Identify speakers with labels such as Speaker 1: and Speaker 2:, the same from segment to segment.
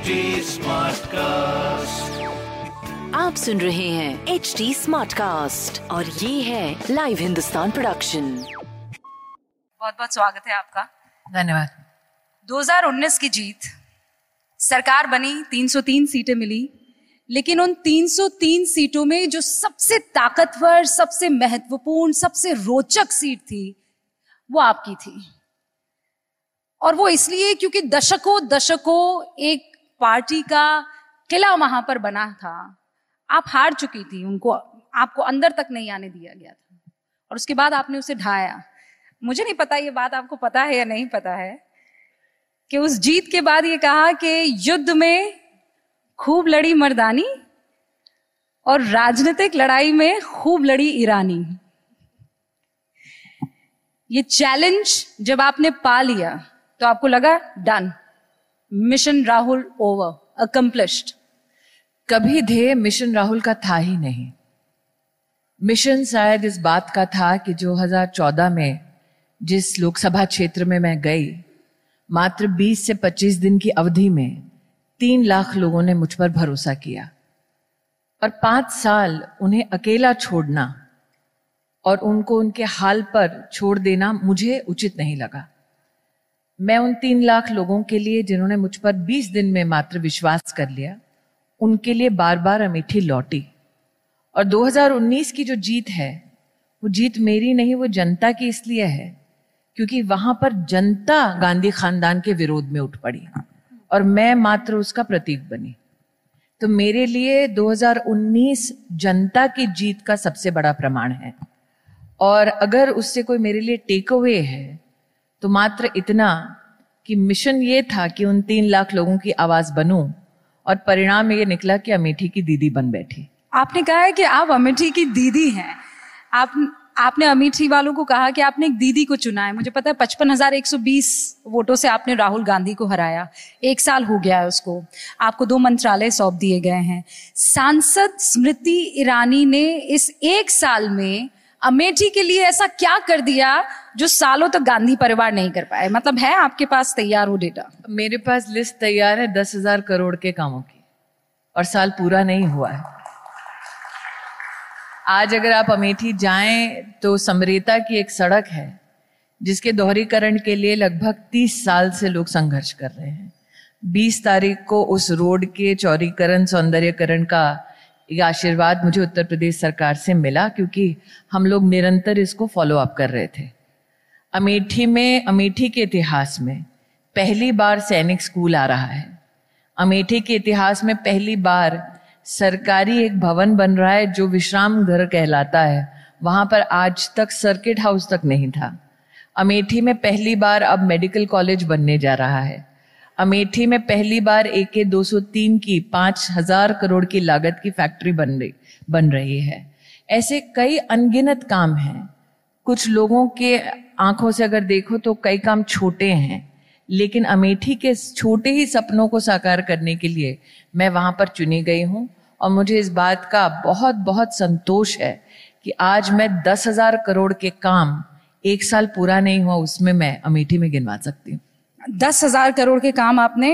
Speaker 1: HD cast
Speaker 2: आप सुन रहे हैं एच डी स्मार्ट कास्ट और ये है लाइव हिंदुस्तान प्रोडक्शन
Speaker 3: बहुत बहुत स्वागत है आपका।
Speaker 4: धन्यवाद।
Speaker 3: 2019 की जीत सरकार बनी 303 सीटें मिली लेकिन उन 303 सीटों में जो सबसे ताकतवर सबसे महत्वपूर्ण सबसे रोचक सीट थी वो आपकी थी। और वो इसलिए क्योंकि दशकों दशकों एक पार्टी का किला वहाँ पर बना था। आप हार चुकी थी, उनको, आपको अंदर तक नहीं आने दिया गया था। और उसके बाद आपने उसे ढाया। मुझे नहीं पता ये बात आपको पता है या नहीं पता है कि उस जीत के बाद ये कहा कि युद्ध में खूब लड़ी मर्दानी और राजनीतिक लड़ाई में खूब लड़ी ईरानी। ये चैलेंज जब आपने पा लिया तो आपको लगा done mission Rahul over accomplished
Speaker 4: कभी ध्येय मिशन राहुल का था ही नहीं। मिशन शायद इस बात का था कि जो 2014 में जिस लोकसभा क्षेत्र में मैं गई, मात्र 20 से 25 दिन की अवधि में तीन लाख लोगों ने मुझ पर भरोसा किया। और पाँच साल उन्हें अकेला छोड़ना और उनको उनके हाल पर छोड़ देना मुझे उचित नहीं लगा। मैं उन तीन लाख लोगों के लिए जिन्होंने मुझ पर 20 दिन में मात्र विश्वास कर लिया, उनके लिए बार बार अमेठी लौटी। और 2019 की जो जीत है, वो जीत मेरी नहीं, वो जनता की इसलिए है, क्योंकि वहाँ पर जनता गांधी खानदान के विरोध में उठ पड़ी और मैं मात्र उसका प्रतीक बनी। तो मेरे लिए 2019 जनता की जीत का सबसे बड़ा प्रमाण है। और अगर उससे कोई मेरे लिए टेक अवे है तो मात्र इतना कि मिशन ये था कि उन तीन लाख लोगों की आवाज़ बनूं और परिणाम ये निकला कि अमेठी की दीदी बन बैठी।
Speaker 3: आपने कहा है कि आप अमेठी की दीदी हैं। आप, आपने अमेठी वालों को कहा कि आपने एक दीदी को चुना है। मुझे पता है पचपन हज़ार एक सौ बीस वोटों से आपने राहुल गांधी को हराया। एक साल हो गया है उसको। आपको दो मंत्रालय सौंप दिए गए हैं। सांसद स्मृति ईरानी ने इस एक साल में अमेठी के लिए ऐसा क्या कर दिया जो सालों तक तो गांधी परिवार नहीं कर पाए? मतलब है आपके पास तैयार वो डेटा
Speaker 4: मेरे पास लिस्ट तैयार है दस हज़ार करोड़ के कामों की, और साल पूरा नहीं हुआ है। आज अगर आप अमेठी जाएँ तो समरेता की एक सड़क है, जिसके दोहरीकरण के लिए लगभग तीस साल से लोग संघर्ष कर रहे हैं। बीस तारीख को उस रोड के चौरीकरण, सौंदर्यकरण का ये आशीर्वाद मुझे उत्तर प्रदेश सरकार से मिला क्योंकि हम लोग निरंतर इसको फॉलो अप कर रहे थे। अमेठी में, अमेठी के इतिहास में पहली बार सैनिक स्कूल आ रहा है। अमेठी के इतिहास में पहली बार सरकारी एक भवन बन रहा है जो विश्राम घर कहलाता है। वहाँ पर आज तक सर्किट हाउस तक नहीं था। अमेठी में पहली बार अब मेडिकल कॉलेज बनने जा रहा है। अमेठी में पहली बार ए के दो सौ तीन की पाँच हज़ार करोड़ की लागत की फैक्ट्री बन रही बन रही है। ऐसे कई अनगिनत काम हैं। कुछ लोगों के आँखों से अगर देखो तो कई काम छोटे हैं, लेकिन अमेठी के छोटे ही सपनों को साकार करने के लिए मैं वहाँ पर चुनी गई हूँ और मुझे इस बात का बहुत बहुत संतोष है कि आज मैं दस हज़ार करोड़ के काम एक साल पूरा नहीं हुआ, उसमें मैं अमेठी में गिनवा सकती हूँ।
Speaker 3: दस हज़ार करोड़ के काम आपने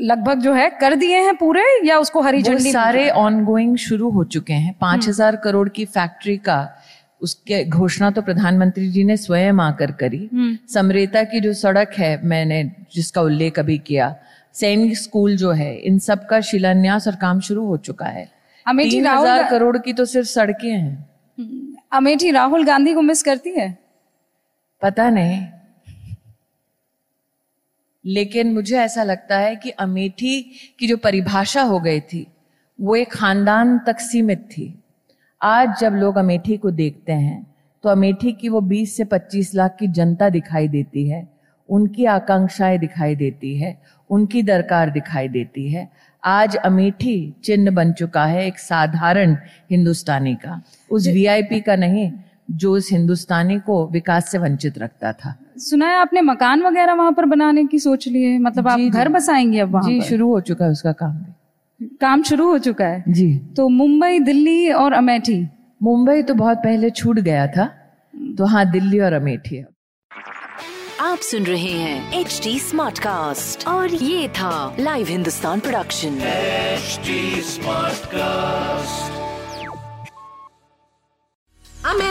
Speaker 3: लगभग जो है कर दिए हैं पूरे या उसको हरी झंडी
Speaker 4: सारे ऑनगोइंग शुरू हो चुके हैं। पाँच हज़ार करोड़ की फैक्ट्री का उसके घोषणा तो प्रधानमंत्री जी ने स्वयं आकर करी। समरेता की जो सड़क है मैंने जिसका उल्लेख अभी किया सैनिक स्कूल जो है इन सब का शिलान्यास और काम शुरू हो चुका है।
Speaker 3: अमेठी
Speaker 4: हज़ार करोड़ की तो सिर्फ़ सड़कें हैं।
Speaker 3: अमेठी राहुल गांधी को मिस करती है?
Speaker 4: पता नहीं। लेकिन मुझे ऐसा लगता है कि अमेठी की जो परिभाषा हो गई थी वो एक खानदान तक सीमित थी। आज जब लोग अमेठी को देखते हैं तो अमेठी की वो 20 से 25 लाख की जनता दिखाई देती है उनकी आकांक्षाएँ दिखाई देती है उनकी दरकार दिखाई देती है। आज अमेठी चिन्ह बन चुका है एक साधारण हिंदुस्तानी का। उस वीआईपी का नहीं जो उस हिंदुस्तानी को विकास से वंचित रखता था।
Speaker 3: सुना है आपने मकान वगैरह वहाँ पर बनाने की सोच ली है? मतलब आप घर। बसाएँगे अब वहाँ
Speaker 4: जी शुरू हो चुका है उसका काम भी।
Speaker 3: काम शुरू हो चुका है?
Speaker 4: जी।
Speaker 3: तो मुंबई दिल्ली और अमेठी?
Speaker 4: मुंबई तो बहुत पहले छूट गया था तो हाँ दिल्ली और अमेठी है।
Speaker 2: आप सुन रहे हैं एच डी स्मार्ट कास्ट और ये था live Hindustan production
Speaker 1: smart Smartcast.